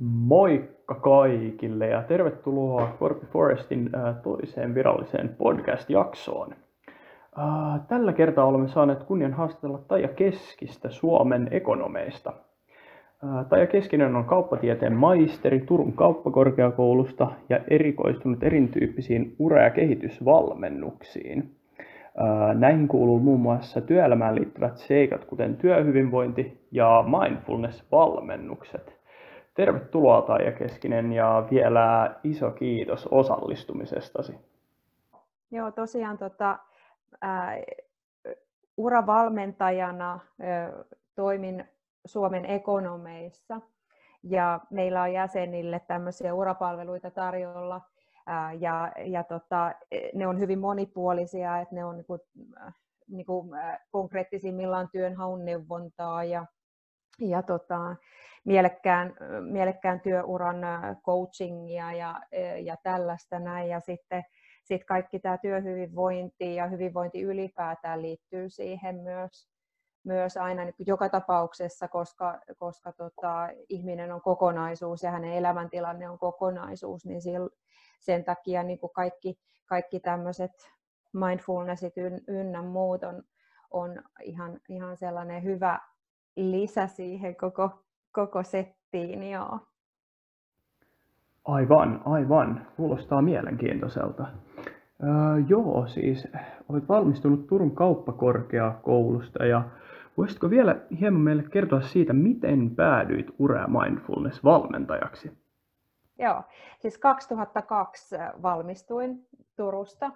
Moikka kaikille ja tervetuloa Corpi Forestin toiseen viralliseen podcast-jaksoon. Tällä kertaa olemme saaneet kunnian haastatella Taija Keskistä Suomen ekonomeista. Taija Keskinen on kauppatieteen maisteri Turun kauppakorkeakoulusta ja erikoistunut erityyppisiin ura- ja kehitysvalmennuksiin. Näihin kuuluu muun muassa työelämään liittyvät seikat, kuten työhyvinvointi ja mindfulness-valmennukset – Tervetuloa Taija Keskinen ja vielä iso kiitos osallistumisestasi. Joo, tosiaan tota, ää, uravalmentajana ää, toimin Suomen ekonomeissa ja meillä on jäsenille tämmöisiä urapalveluita tarjolla ää, ja, ja tota, ne on hyvin monipuolisia, että ne on niinku, niinku, konkreettisimmillaan työnhaun neuvontaa ja, ja tota, mielekkään, mielekkään työuran coachingia ja, ja tällaista näin. Ja sitten sit kaikki tämä työhyvinvointi ja hyvinvointi ylipäätään liittyy siihen myös, myös aina niin joka tapauksessa, koska, koska tota, ihminen on kokonaisuus ja hänen elämäntilanne on kokonaisuus, niin sen takia niin kuin kaikki, kaikki tämmöiset mindfulnessit ynnä muut on, on ihan, ihan sellainen hyvä lisä siihen koko koko settiin, joo. Aivan, aivan. Kuulostaa mielenkiintoiselta. Öö, joo, siis olet valmistunut Turun kauppakorkeakoulusta ja voisitko vielä hieman meille kertoa siitä, miten päädyit Ura Mindfulness-valmentajaksi? Joo, siis 2002 valmistuin Turusta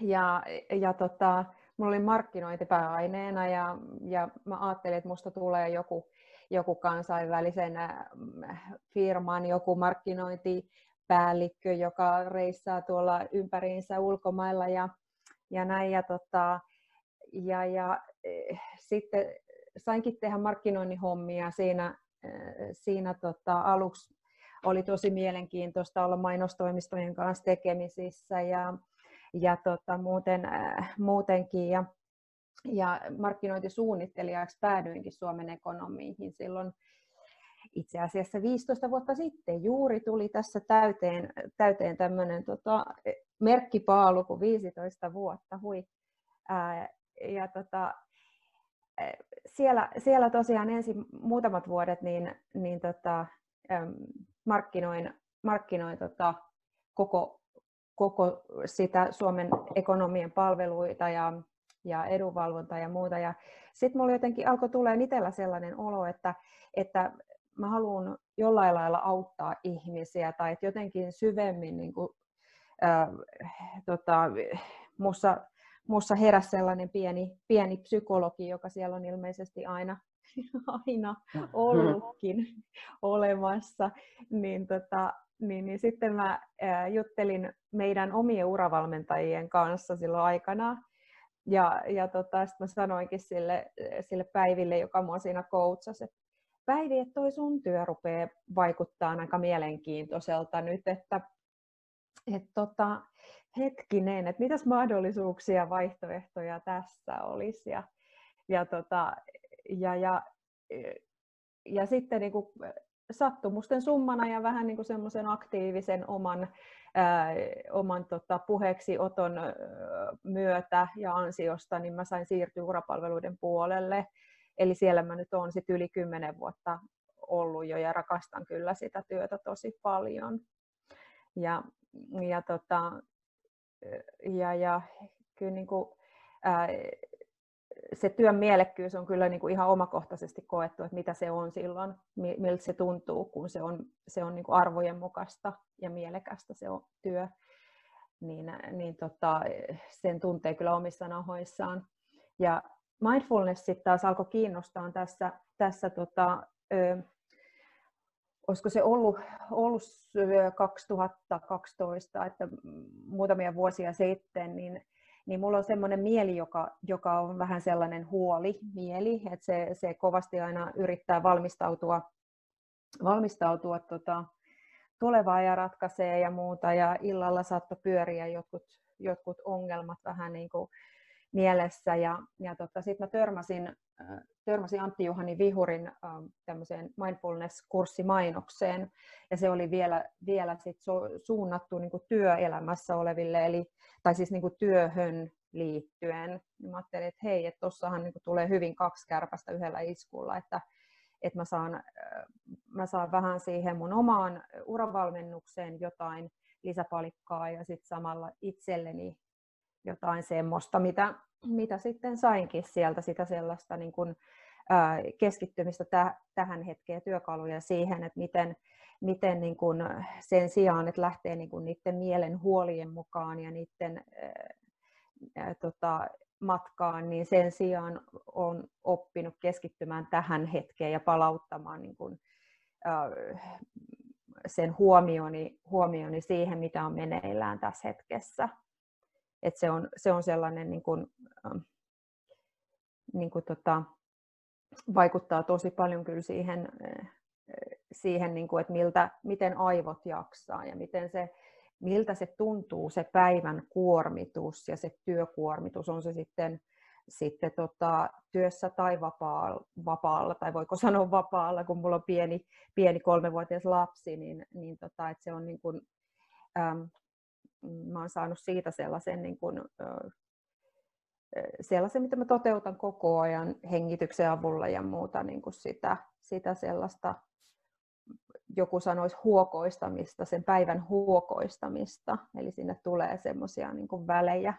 ja, ja tota, mulla oli markkinointi pääaineena ja, ja mä ajattelin, että musta tulee joku joku kansainvälisen firman, joku markkinointipäällikkö, joka reissaa tuolla ympäriinsä ulkomailla ja, ja näin. Ja, tota, ja, ja eh, sitten sainkin tehdä markkinoinnin hommia siinä, siinä tota, aluksi oli tosi mielenkiintoista olla mainostoimistojen kanssa tekemisissä ja, ja tota, muuten, muutenkin. Ja, ja markkinointisuunnittelijaksi päädyinkin Suomen ekonomiihin silloin itse asiassa 15 vuotta sitten. Juuri tuli tässä täyteen, täyteen tämmöinen tota, merkkipaalu kuin 15 vuotta. Hui. Ää, ja tota, siellä, siellä tosiaan ensin muutamat vuodet niin, niin tota, markkinoin, markkinoin tota, koko, koko sitä Suomen ekonomien palveluita ja ja edunvalvonta ja muuta. Ja sitten mulla jotenkin alkoi tulee itsellä sellainen olo, että, että mä haluan jollain lailla auttaa ihmisiä tai että jotenkin syvemmin niin kuin, äh, tota, mussa, mussa heräsi sellainen pieni, pieni psykologi, joka siellä on ilmeisesti aina, aina ollutkin olemassa, niin, tota, niin, niin sitten mä juttelin meidän omien uravalmentajien kanssa silloin aikana, ja, ja tota, sitten mä sanoinkin sille, sille Päiville, joka mua siinä coachasi, että Päivi, että toi sun työ rupeaa vaikuttaa aika mielenkiintoiselta nyt, että et tota, hetkinen, että mitäs mahdollisuuksia, vaihtoehtoja tässä olisi. Ja, ja, tota, ja, ja, ja sitten niin kuin sattumusten summana ja vähän niin semmoisen aktiivisen oman ää, oman tota, puheeksi oton myötä ja ansiosta, niin mä sain siirtyä urapalveluiden puolelle. Eli siellä mä nyt olen sit yli kymmenen vuotta ollut jo ja rakastan kyllä sitä työtä tosi paljon. Ja, ja, tota, ja, ja kyllä niin kuin, ää, se työn mielekkyys on kyllä niin kuin ihan omakohtaisesti koettu, että mitä se on silloin, miltä se tuntuu, kun se on, se on niin kuin arvojen mukaista ja mielekästä se on työ, niin, niin tota, sen tuntee kyllä omissa nahoissaan. Ja mindfulness sitten taas alkoi kiinnostaa tässä, tässä tota, ö, olisiko se ollut, ollut 2012, että muutamia vuosia sitten, niin niin mulla on semmoinen mieli, joka, joka on vähän sellainen huoli mieli, että se, se kovasti aina yrittää valmistautua, valmistautua tota, tulevaa ja ratkaisee ja muuta, ja illalla saattoi pyöriä jotkut, jotkut ongelmat vähän niin kuin mielessä. Ja, ja tota, sitten mä törmäsin, törmäsin Antti-Juhani Vihurin tämmöiseen mindfulness-kurssimainokseen, ja se oli vielä, vielä sit suunnattu niin kuin työelämässä oleville, eli, tai siis niin kuin työhön liittyen. Mä ajattelin, että hei, että tuossahan niin tulee hyvin kaksi kärpästä yhdellä iskulla, että, että mä, saan, mä saan vähän siihen mun omaan uravalmennukseen jotain lisäpalikkaa ja sitten samalla itselleni jotain semmoista, mitä, mitä sitten sainkin sieltä, sitä sellaista niin kuin, ää, keskittymistä täh, tähän hetkeen työkaluja siihen, että miten, miten niin kuin sen sijaan, että lähtee niin kuin niiden mielen huolien mukaan ja niiden ää, tota, matkaan, niin sen sijaan on oppinut keskittymään tähän hetkeen ja palauttamaan niin kuin, ää, sen huomioni, huomioni siihen, mitä on meneillään tässä hetkessä. Et se, on, se on sellainen, niin kuin, ähm, niin kuin tota, vaikuttaa tosi paljon kyllä siihen, äh, siihen niin kuin, että miltä, miten aivot jaksaa ja miten se, miltä se tuntuu se päivän kuormitus ja se työkuormitus, on se sitten sitten tota, työssä tai vapaalla, vapaalla, tai voiko sanoa vapaalla, kun mulla on pieni, pieni kolmevuotias lapsi, niin, niin tota, että se on niin kuin, äm, mä oon saanut siitä sellaisen, niin kuin, sellaisen, mitä mä toteutan koko ajan hengityksen avulla ja muuta niin kuin sitä, sitä sellaista, joku sanoisi huokoistamista, sen päivän huokoistamista, eli sinne tulee semmoisia niin välejä,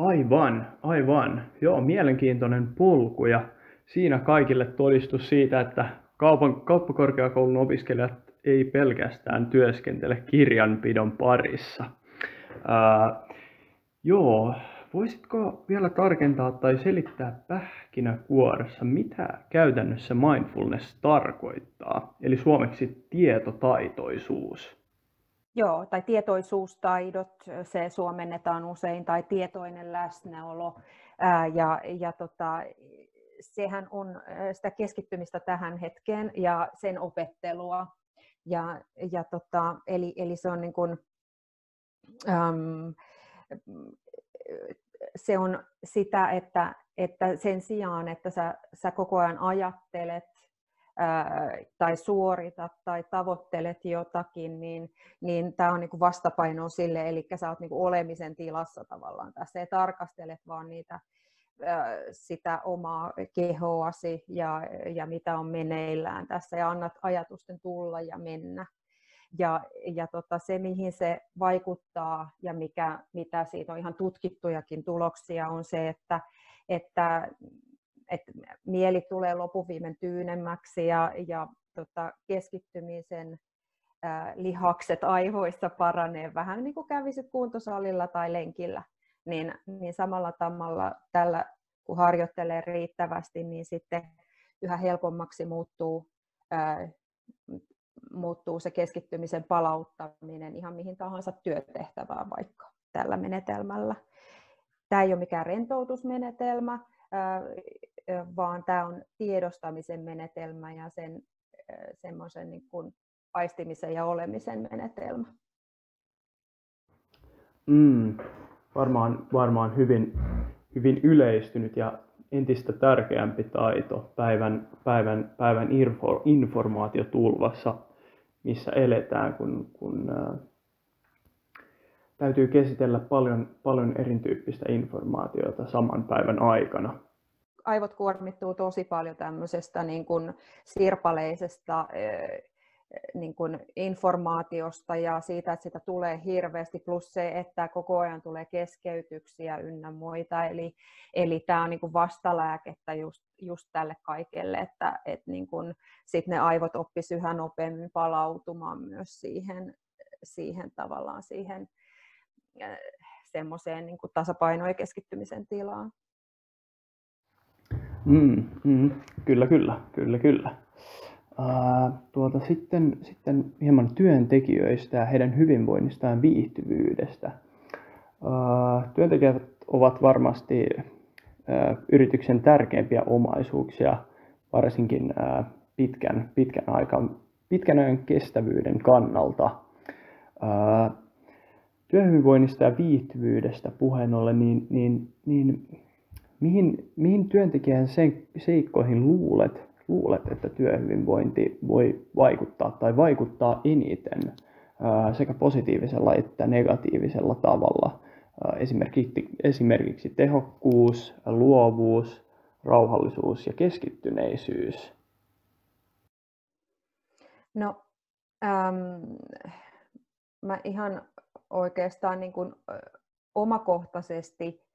Aivan, aivan. Joo, mielenkiintoinen pulku ja siinä kaikille todistus siitä, että kaupan, kauppakorkeakoulun opiskelijat ei pelkästään työskentele kirjanpidon parissa. Ää, joo, voisitko vielä tarkentaa tai selittää pähkinäkuoressa, mitä käytännössä mindfulness tarkoittaa, eli suomeksi tietotaitoisuus? Joo, tai tietoisuustaidot, se suomennetaan usein, tai tietoinen läsnäolo. Ää, ja, ja tota, sehän on sitä keskittymistä tähän hetkeen ja sen opettelua. Ja, ja tota, eli, eli se on niin kuin, äm, se on sitä, että, että sen sijaan, että sä, sä koko ajan ajattelet tai suoritat tai tavoittelet jotakin, niin, niin tämä on niin kuin vastapaino sille, eli sä oot niin kuin olemisen tilassa tavallaan. Tässä ei tarkastelet vaan niitä, sitä omaa kehoasi ja, ja mitä on meneillään tässä ja annat ajatusten tulla ja mennä. Ja, ja tota, se, mihin se vaikuttaa ja mikä, mitä siitä on ihan tutkittujakin tuloksia, on se, että, että että mieli tulee lopuviimen tyynemmäksi ja, ja tota, keskittymisen ää, lihakset aivoissa paranee vähän niin kuin kävisit kuntosalilla tai lenkillä, niin, niin samalla tavalla tällä kun harjoittelee riittävästi, niin sitten yhä helpommaksi muuttuu, ää, muuttuu se keskittymisen palauttaminen ihan mihin tahansa työtehtävään vaikka tällä menetelmällä. Tämä ei ole mikään rentoutusmenetelmä, vaan tämä on tiedostamisen menetelmä ja sen semmoisen niin kuin aistimisen ja olemisen menetelmä. Mm, varmaan, varmaan hyvin, hyvin yleistynyt ja entistä tärkeämpi taito päivän, päivän, päivän info, informaatiotulvassa, missä eletään, kun, kun ää, täytyy käsitellä paljon, paljon erityyppistä informaatiota saman päivän aikana. Aivot kuormittuu tosi paljon tämmöisestä niin kuin sirpaleisesta niin kuin informaatiosta ja siitä, että sitä tulee hirveästi, plus se, että koko ajan tulee keskeytyksiä ynnä muita. Eli, eli tämä on niin kuin vastalääkettä just, just tälle kaikelle, että et niin kuin sit ne aivot oppisivat yhä nopeammin palautumaan myös siihen, siihen tavallaan siihen semmoiseen niin tasapaino- ja keskittymisen tilaan. Mm, mm, kyllä, kyllä, kyllä, kyllä. Uh, tuota, sitten, sitten hieman työntekijöistä ja heidän hyvinvoinnistaan ja viihtyvyydestä. Uh, työntekijät ovat varmasti uh, yrityksen tärkeimpiä omaisuuksia, varsinkin uh, pitkän, pitkän, aikan, pitkän ajan kestävyyden kannalta. Uh, työhyvinvoinnista ja viihtyvyydestä puheen ollen, niin, niin, niin mihin, mihin työntekijän seikkoihin luulet, luulet, että työhyvinvointi voi vaikuttaa tai vaikuttaa eniten sekä positiivisella että negatiivisella tavalla? Esimerkiksi, tehokkuus, luovuus, rauhallisuus ja keskittyneisyys. No, ähm, mä ihan oikeastaan niin kuin, omakohtaisesti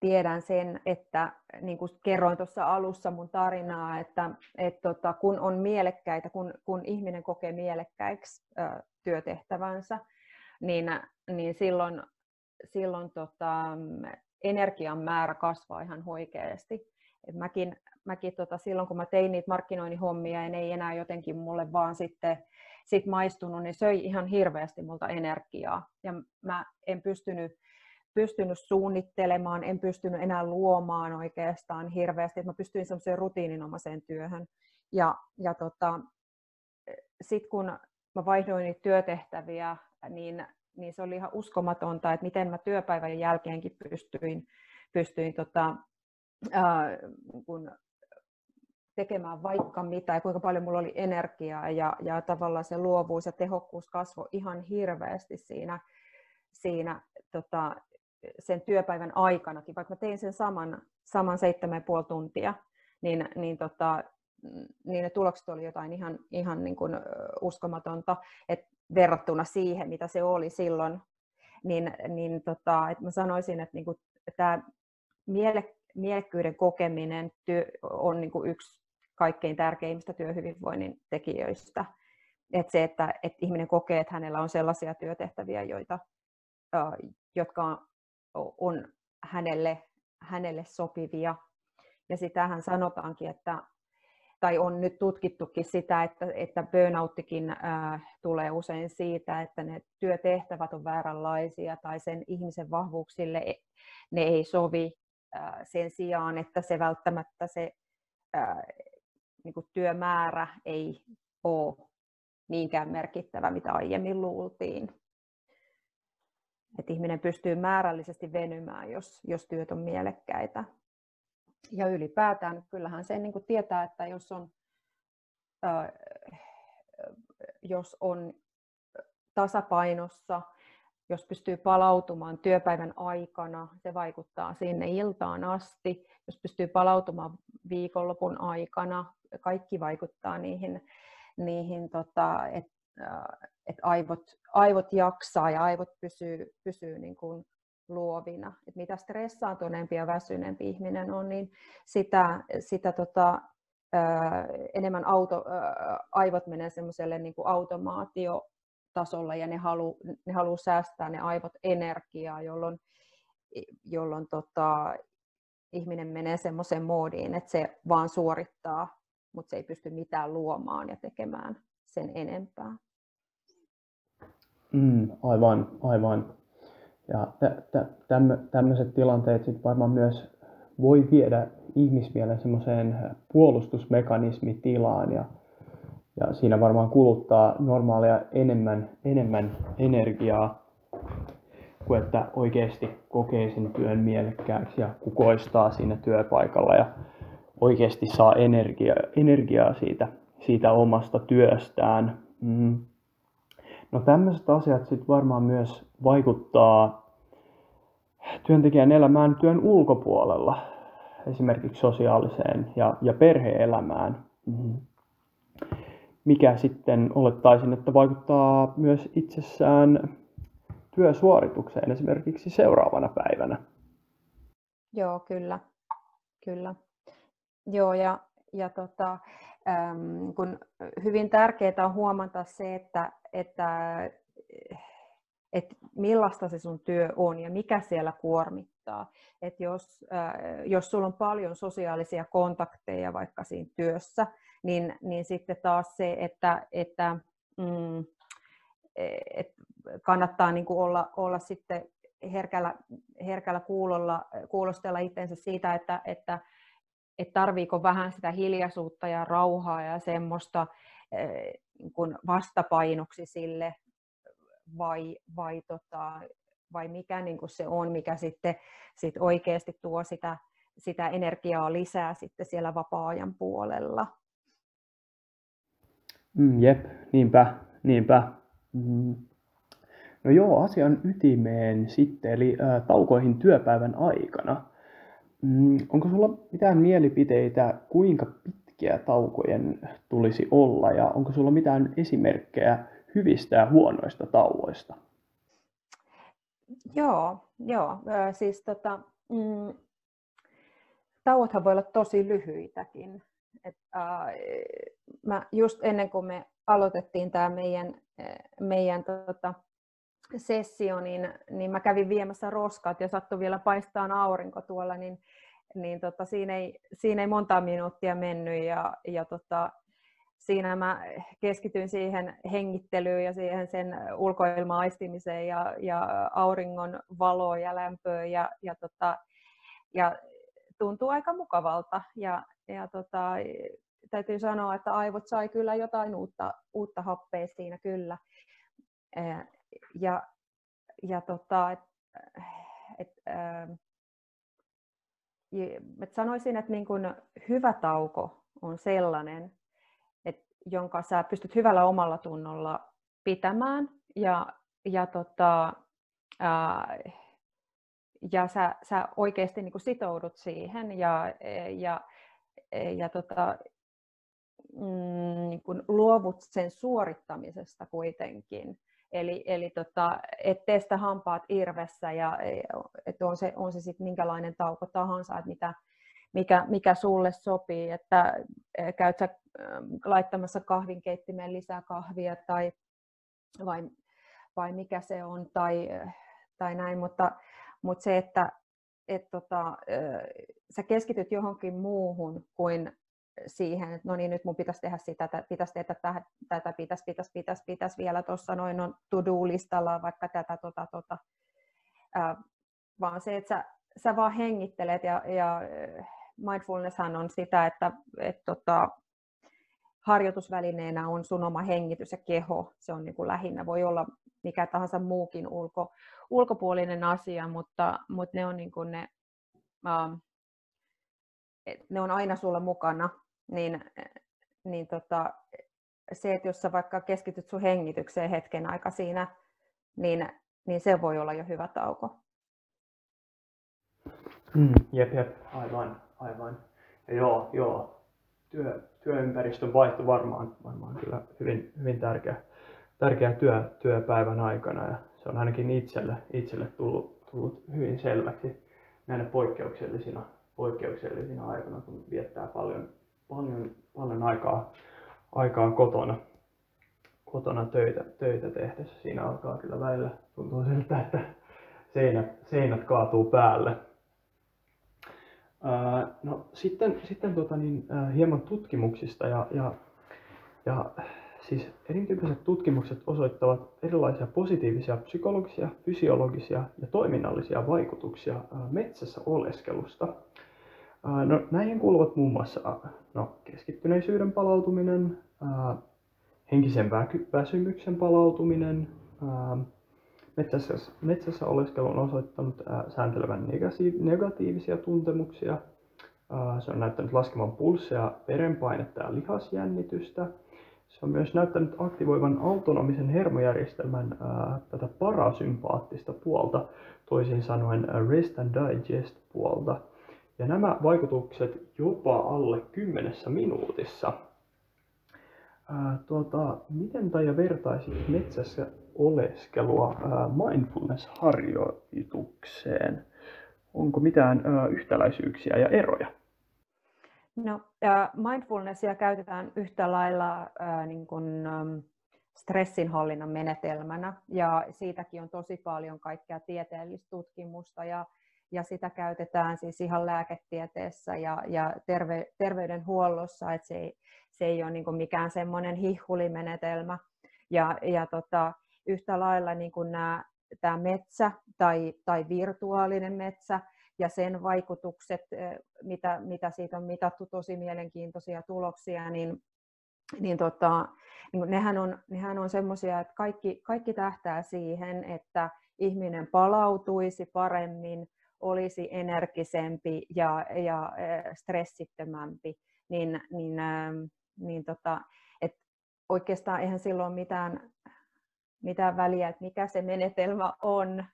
tiedän sen, että niin kuin kerroin tuossa alussa mun tarinaa, että, että tota, kun on mielekkäitä, kun, kun ihminen kokee mielekkäiksi ä, työtehtävänsä, niin, niin silloin, silloin tota, energian määrä kasvaa ihan huikeasti. Et mäkin, mäkin tota, silloin, kun mä tein niitä markkinoinnin hommia ja ne ei enää jotenkin mulle vaan sitten sit maistunut, niin söi ihan hirveästi multa energiaa. Ja mä en pystynyt, pystynyt suunnittelemaan, en pystynyt enää luomaan oikeastaan hirveästi. Mä pystyin semmoiseen rutiininomaiseen työhön. Ja, ja tota, sitten kun mä vaihdoin niitä työtehtäviä, niin, niin se oli ihan uskomatonta, että miten mä työpäivän jälkeenkin pystyin, pystyin tota, ää, kun tekemään vaikka mitä ja kuinka paljon mulla oli energiaa ja, ja tavallaan se luovuus ja tehokkuus kasvoi ihan hirveästi siinä, siinä tota, sen työpäivän aikanakin, vaikka mä tein sen saman, saman 7,5 tuntia, niin, niin, tota, niin ne tulokset oli jotain ihan, ihan niin kuin uskomatonta, että verrattuna siihen, mitä se oli silloin, niin, niin tota, että mä sanoisin, että niin kuin, tämä miele, mielekkyyden kokeminen työ, on niin kuin yksi kaikkein tärkeimmistä työhyvinvoinnin tekijöistä. Et se, että, että ihminen kokee, että hänellä on sellaisia työtehtäviä, joita, jotka on hänelle, hänelle sopivia. Ja sitähän sanotaankin, että, tai on nyt tutkittukin sitä, että, että burnouttikin ää, tulee usein siitä, että ne työtehtävät on vääränlaisia tai sen ihmisen vahvuuksille e, ne ei sovi ää, sen sijaan, että se välttämättä se ää, niin kuin työmäärä ei ole niinkään merkittävä, mitä aiemmin luultiin. Että ihminen pystyy määrällisesti venymään, jos, jos työt on mielekkäitä. Ja ylipäätään kyllähän sen niin kuin tietää, että jos on, äh, jos on tasapainossa, jos pystyy palautumaan työpäivän aikana, se vaikuttaa sinne iltaan asti. Jos pystyy palautumaan viikonlopun aikana, kaikki vaikuttaa niihin, niihin tota, että et aivot, aivot jaksaa ja aivot pysyy, pysyy niin kuin luovina. Et mitä stressaantuneempi ja väsyneempi ihminen on, niin sitä, sitä tota, ää, enemmän auto, ää, aivot menee semmoiselle niin automaatiotasolla ja ne haluaa ne haluu säästää ne aivot energiaa, jolloin, jolloin tota, ihminen menee semmoiseen moodiin, että se vaan suorittaa mutta se ei pysty mitään luomaan ja tekemään sen enempää. Mm, aivan, aivan. Ja tämmöiset tilanteet sit varmaan myös voi viedä ihmismielen semmoiseen puolustusmekanismitilaan ja, ja siinä varmaan kuluttaa normaalia enemmän, enemmän energiaa kuin että oikeasti kokee sen työn mielekkääksi ja kukoistaa siinä työpaikalla ja oikeasti saa energia, energiaa siitä, siitä omasta työstään. Mm. No tämmöiset asiat sitten varmaan myös vaikuttaa työntekijän elämään työn ulkopuolella, esimerkiksi sosiaaliseen ja, ja perheelämään, mm. mikä sitten olettaisin, että vaikuttaa myös itsessään työsuoritukseen esimerkiksi seuraavana päivänä. Joo, kyllä. kyllä. Joo, ja, ja tota, kun hyvin tärkeää on huomata se, että, että, että millaista se sun työ on ja mikä siellä kuormittaa. Et jos, äh, jos sulla on paljon sosiaalisia kontakteja vaikka siinä työssä, niin, niin sitten taas se, että, että mm, et kannattaa niin olla, olla sitten herkällä, herkällä kuulolla, kuulostella itsensä siitä, että, että että tarviiko vähän sitä hiljaisuutta ja rauhaa ja semmoista eh, niin kuin vastapainoksi sille vai, vai tota, vai mikä niin kuin se on, mikä sitten sit oikeasti tuo sitä, sitä energiaa lisää sitten siellä vapaa-ajan puolella. Mm, jep, niinpä, niinpä. Mm. No joo, asian ytimeen sitten, eli ä, taukoihin työpäivän aikana. Mm, onko sulla mitään mielipiteitä, kuinka pitkiä taukojen tulisi olla, ja onko sulla mitään esimerkkejä hyvistä ja huonoista tauoista? Joo, joo. Siis tota, mm, tauothan voi olla tosi lyhyitäkin. Et, äh, mä just ennen kuin me aloitettiin tämä meidän, meidän tota, sessio, niin, niin mä kävin viemässä roskat ja sattui vielä paistaan aurinko tuolla, niin, niin tota, siinä, ei, siinä ei monta minuuttia mennyt ja, ja tota, siinä mä keskityin siihen hengittelyyn ja siihen sen ulkoilma-aistimiseen ja, ja auringon valoon ja lämpöön ja, ja, tota, ja tuntuu aika mukavalta ja, ja tota, täytyy sanoa, että aivot sai kyllä jotain uutta, uutta happea siinä kyllä. Ja, ja tota, et, et, et sanoisin, että niin kun hyvä tauko on sellainen, et, jonka sä pystyt hyvällä omalla tunnolla pitämään ja, ja, tota, ää, ja sä, sä oikeasti niin sitoudut siihen ja, ja, ja tota, mm, niin luovut sen suorittamisesta kuitenkin. Eli, eli tota, et tee sitä hampaat irvessä ja et on se, on se sitten minkälainen tauko tahansa, että mitä, mikä, mikä sulle sopii, että e, käyt sä laittamassa kahvinkeittimeen lisää kahvia tai vai, vai mikä se on tai, tai näin, mutta, mutta se, että et tota, sä keskityt johonkin muuhun kuin siihen, että no niin, nyt mun pitäisi tehdä sitä, pitäisi tehdä tätä, tätä pitäisi, pitäisi, pitäisi, pitäisi vielä tuossa noin on to-do-listalla vaikka tätä, tota, tota. Ää, vaan se, että sä, sä vaan hengittelet ja, ja mindfulnesshan on sitä, että et, tota, harjoitusvälineenä on sun oma hengitys ja keho. Se on niin kuin lähinnä, voi olla mikä tahansa muukin ulko, ulkopuolinen asia, mutta, mutta ne on niin kuin ne, ähm, ne on aina sulla mukana niin, niin tota, se, että jos sä vaikka keskityt sun hengitykseen hetken aika siinä, niin, niin se voi olla jo hyvä tauko. Mm, jep, jep, aivan, aivan. Ja joo, joo. Työ, työympäristön vaihto varmaan, varmaan kyllä hyvin, hyvin tärkeä, tärkeä työ, työpäivän aikana ja se on ainakin itselle, itselle tullut, tullut hyvin selväksi näinä poikkeuksellisina, poikkeuksellisina aikana, kun viettää paljon, paljon, paljon aikaa, aikaa kotona, kotona töitä, töitä tehdessä. Siinä alkaa kyllä välillä tuntua siltä, että seinät, seinät kaatuu päälle. Ää, no, sitten sitten tota, niin, hieman tutkimuksista ja, ja, ja siis erityyppiset tutkimukset osoittavat erilaisia positiivisia psykologisia, fysiologisia ja toiminnallisia vaikutuksia metsässä oleskelusta. No, näihin kuuluvat muun muassa no, keskittyneisyyden palautuminen, henkisen väsymyksen palautuminen, metsässä, metsässä oleskelu on osoittanut sääntelevän negatiivisia tuntemuksia, se on näyttänyt laskevan pulsseja, verenpainetta ja lihasjännitystä. Se on myös näyttänyt aktivoivan autonomisen hermojärjestelmän ää, tätä parasympaattista puolta, toisin sanoen rest and digest puolta. Ja nämä vaikutukset jopa alle kymmenessä minuutissa. Ää, tuota, miten Taija vertaisit metsässä oleskelua ää, mindfulness-harjoitukseen? Onko mitään ää, yhtäläisyyksiä ja eroja? No, mindfulnessia käytetään yhtä lailla niin kuin, stressinhallinnan menetelmänä ja siitäkin on tosi paljon kaikkea tieteellistä tutkimusta ja ja sitä käytetään siis ihan lääketieteessä ja, ja terve, terveydenhuollossa, että se ei, se ei ole niin mikään semmoinen hihulimenetelmä. Ja, ja tota, yhtä lailla niin nämä, tämä metsä tai, tai virtuaalinen metsä ja sen vaikutukset, mitä, mitä siitä on mitattu, tosi mielenkiintoisia tuloksia, niin, niin, tota, niin nehän on, nehän on semmoisia, että kaikki, kaikki tähtää siihen, että ihminen palautuisi paremmin, olisi energisempi ja, ja stressittömämpi, niin, niin, niin tota, et oikeastaan eihän silloin mitään, mitään väliä, että mikä se menetelmä on,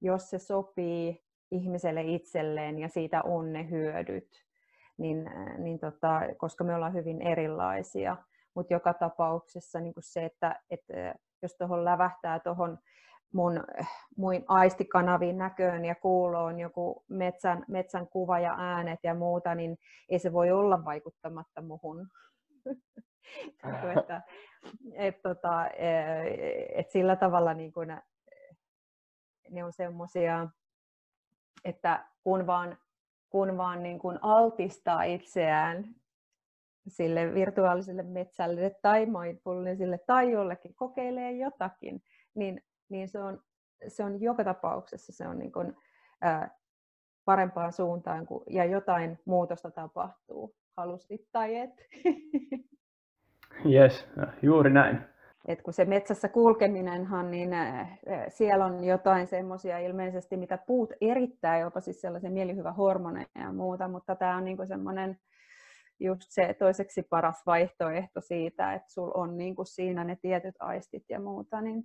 jos se sopii ihmiselle itselleen ja siitä on ne hyödyt, niin, niin tota, koska me ollaan hyvin erilaisia. Mutta joka tapauksessa niin se, että, että jos tuohon lävähtää tuohon mun, mun aistikanaviin näköön ja kuuloon joku metsän, metsän kuva ja äänet ja muuta, niin ei se voi olla vaikuttamatta muhun. että, et, tota, e, et sillä tavalla niin kun, ne on semmoisia, että kun vaan, kun vaan niin kun altistaa itseään sille virtuaaliselle metsälle tai mindfulnessille tai jollekin kokeilee jotakin, niin niin se on, se on joka tapauksessa se on niin kuin, ää, parempaan suuntaan kun, ja jotain muutosta tapahtuu, halusit tai et. Yes, juuri näin. Et kun se metsässä kulkeminenhan, niin siellä on jotain semmoisia ilmeisesti, mitä puut erittää, jopa siis sellaisia mielihyvä hormoneja ja muuta, mutta tämä on niinku semmoinen just se toiseksi paras vaihtoehto siitä, että sul on niinku siinä ne tietyt aistit ja muuta, niin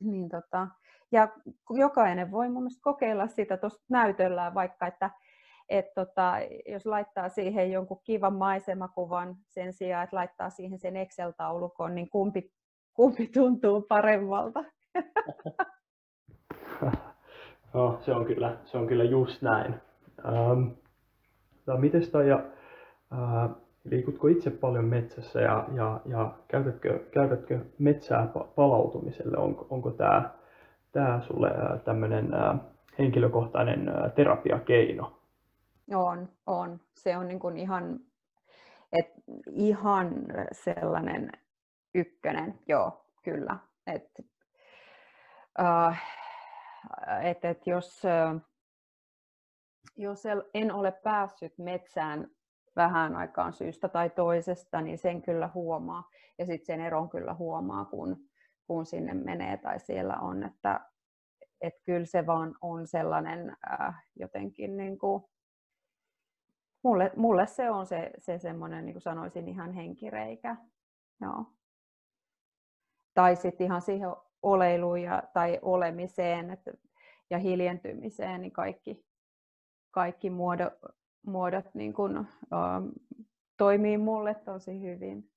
niin tota, ja jokainen voi mun mielestä kokeilla sitä tuossa näytöllä vaikka, että et tota, jos laittaa siihen jonkun kivan maisemakuvan sen sijaan, että laittaa siihen sen Excel-taulukon, niin kumpi, kumpi tuntuu paremmalta? no, se, on kyllä, se on kyllä just näin. Ähm, no, mites toi, ja, äh, liikutko itse paljon metsässä ja, ja, ja käytätkö, käytätkö metsää palautumiselle? Onko, onko tämä tää sulle tämmöinen henkilökohtainen terapiakeino? On, on. Se on niin kuin ihan, et, ihan sellainen ykkönen, joo, kyllä. Et, uh, et, et jos, jos en ole päässyt metsään vähän aikaan syystä tai toisesta, niin sen kyllä huomaa. Ja sitten sen eron kyllä huomaa, kun, kun sinne menee tai siellä on. Että et kyllä se vaan on sellainen äh, jotenkin, niin kuin, mulle, mulle se on se, se semmoinen, niin kuin sanoisin, ihan henkireikä. Joo. Tai sitten ihan siihen oleiluun ja, tai olemiseen että, ja hiljentymiseen, niin kaikki, kaikki muodot, muodot niin kun, uh, toimii mulle tosi hyvin.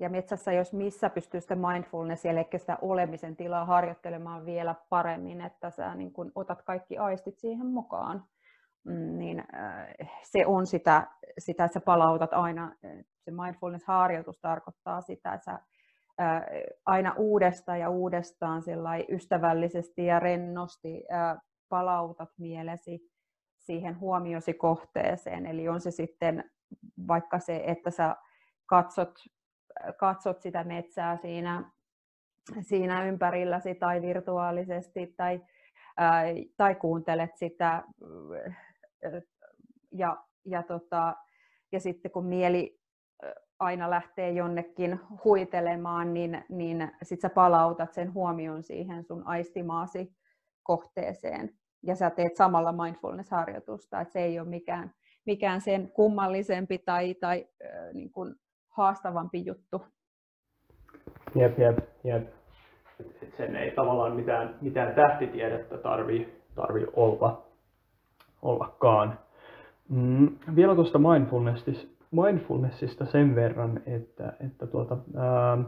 Ja metsässä, jos missä pystyy sitä mindfulnessia, eli sitä olemisen tilaa harjoittelemaan vielä paremmin, että sä niin kun otat kaikki aistit siihen mukaan, mm, niin se on sitä, sitä, että sä palautat aina, se mindfulness-harjoitus tarkoittaa sitä, että sä aina uudestaan ja uudestaan ystävällisesti ja rennosti palautat mielesi siihen huomiosi kohteeseen. Eli on se sitten vaikka se, että sä katsot, katsot sitä metsää siinä, siinä ympärilläsi tai virtuaalisesti tai, ää, tai kuuntelet sitä ja, ja, tota, ja sitten kun mieli aina lähtee jonnekin huitelemaan, niin, niin sitten sä palautat sen huomion siihen sun aistimaasi kohteeseen ja sä teet samalla mindfulness-harjoitusta, että se ei ole mikään, mikään sen kummallisempi tai, tai äh, niin kuin haastavampi juttu. Jep, jep, jep. Sen ei tavallaan mitään, mitään tähtitiedettä tarvi, tarvi olla, ollakaan. Mm, vielä tuosta mindfulnessista, mindfulnessista sen verran, että, että tuota, ää,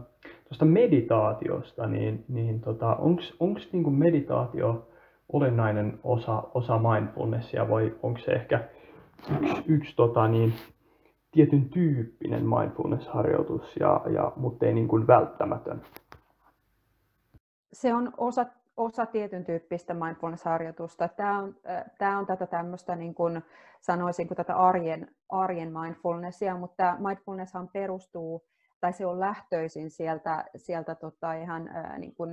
tuosta meditaatiosta, niin, niin tota, onko niinku meditaatio olennainen osa, osa mindfulnessia vai onko se ehkä yksi, yksi tota, niin, tietyn tyyppinen mindfulness-harjoitus, ja, ja, mutta ei niin kuin välttämätön? Se on osa, osa tietyn tyyppistä mindfulness-harjoitusta. Tämä on, tämä on tätä tämmöistä, niin kuin sanoisin, kuin tätä arjen, arjen mindfulnessia, mutta mindfulness perustuu tai se on lähtöisin sieltä, sieltä tota ihan ää, niin kuin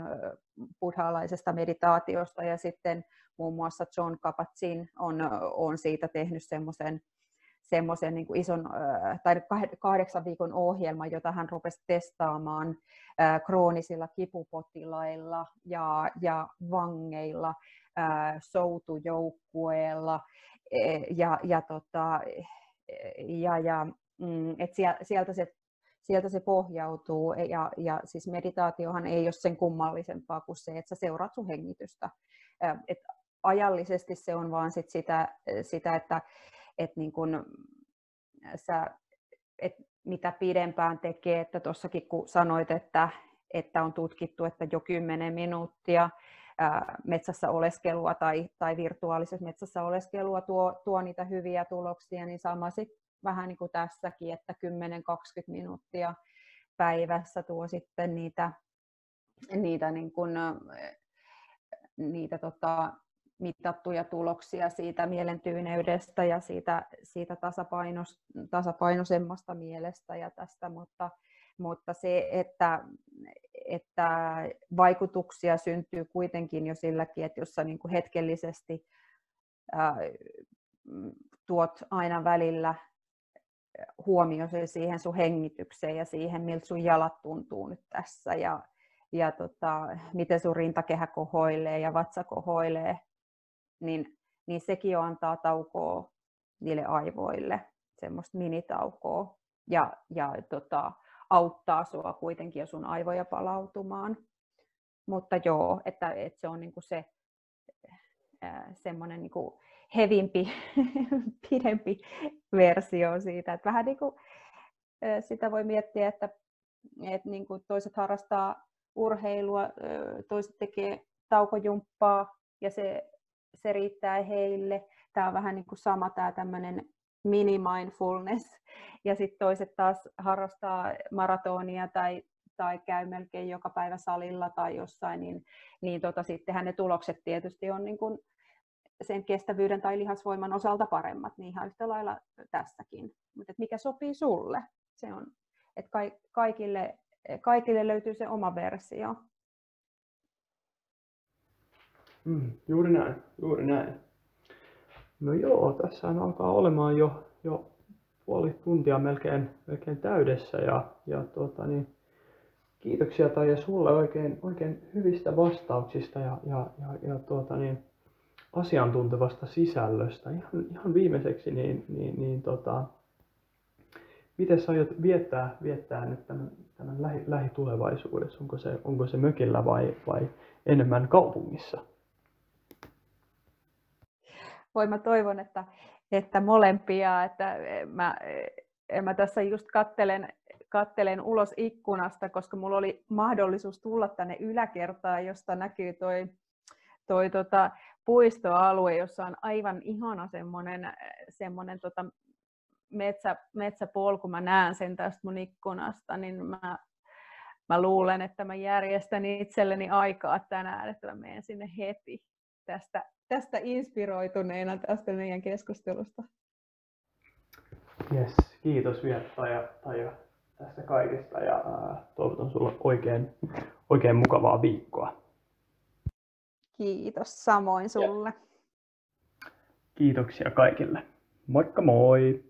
buddhalaisesta meditaatiosta ja sitten muun muassa John Kabat-Zinn on, on siitä tehnyt semmoisen semmoisen niin ison tai kahdeksan viikon ohjelman, jota hän rupesi testaamaan kroonisilla kipupotilailla ja, ja vangeilla, soutujoukkueella e, ja, ja, tota, ja, ja mm, et sieltä se sieltä se pohjautuu. Ja, ja siis meditaatiohan ei ole sen kummallisempaa kuin se, että sä seuraat sun hengitystä. Et ajallisesti se on vaan sit sitä, sitä, että et niin kun sä, et mitä pidempään tekee, että tuossakin kun sanoit, että, että on tutkittu, että jo 10 minuuttia metsässä oleskelua tai, tai virtuaalisessa metsässä oleskelua tuo, tuo niitä hyviä tuloksia, niin sama sit vähän niin kuin tässäkin, että 10-20 minuuttia päivässä tuo sitten niitä, niitä, niin kuin, niitä tota, mitattuja tuloksia siitä mielentyyneydestä ja siitä, siitä tasapainos, tasapainoisemmasta mielestä ja tästä, mutta, mutta se, että, että vaikutuksia syntyy kuitenkin jo silläkin, että jos sä niin kuin hetkellisesti ää, tuot aina välillä huomiosi siihen sun hengitykseen ja siihen, miltä sun jalat tuntuu nyt tässä ja, ja tota, miten sun rintakehä kohoilee ja vatsa kohoilee, niin, niin sekin jo antaa taukoa niille aivoille, semmoista minitaukoa ja, ja tota, auttaa sua kuitenkin jo sun aivoja palautumaan. Mutta joo, että, että se on niinku se semmoinen niinku hevimpi, pidempi versio siitä. Että vähän niin kuin, sitä voi miettiä, että, että niin kuin toiset harrastaa urheilua, toiset tekee taukojumppaa ja se, se riittää heille. Tämä on vähän niin kuin sama tämä tämmöinen mini-mindfulness. Ja sitten toiset taas harrastaa maratonia tai, tai käy melkein joka päivä salilla tai jossain, niin, niin tota, sittenhän ne tulokset tietysti on niin kuin sen kestävyyden tai lihasvoiman osalta paremmat, niin ihan yhtä lailla tässäkin. Mutta mikä sopii sulle? Se on, että kaikille, kaikille löytyy se oma versio. Mm, juuri näin, juuri näin. No joo, tässä alkaa olemaan jo, jo puoli tuntia melkein, melkein täydessä ja, ja tuota, niin, kiitoksia Taija sulle oikein, oikein hyvistä vastauksista ja, ja, ja, ja tuota, niin, asiantuntevasta sisällöstä. Ihan, ihan viimeiseksi, niin, niin, niin tota, miten sä aiot viettää, viettää nyt tämän, tämän lähi, lähitulevaisuudessa? Onko se, onko se mökillä vai, vai enemmän kaupungissa? Voi mä toivon, että, että molempia, että mä, mä tässä just kattelen, kattelen ulos ikkunasta, koska mulla oli mahdollisuus tulla tänne yläkertaan, josta näkyy toi, toi tota, puistoalue, jossa on aivan ihana semmoinen, semmoinen tota metsä, metsäpolku, mä näen sen tästä mun ikkunasta, niin mä, mä luulen, että mä järjestän itselleni aikaa tänään, että mä menen sinne heti tästä, tästä inspiroituneena tästä meidän keskustelusta. Yes, kiitos vielä Taija tästä kaikesta ja toivotan sulle oikein, oikein mukavaa viikkoa. Kiitos samoin sulle. Kiitoksia kaikille. Moikka moi!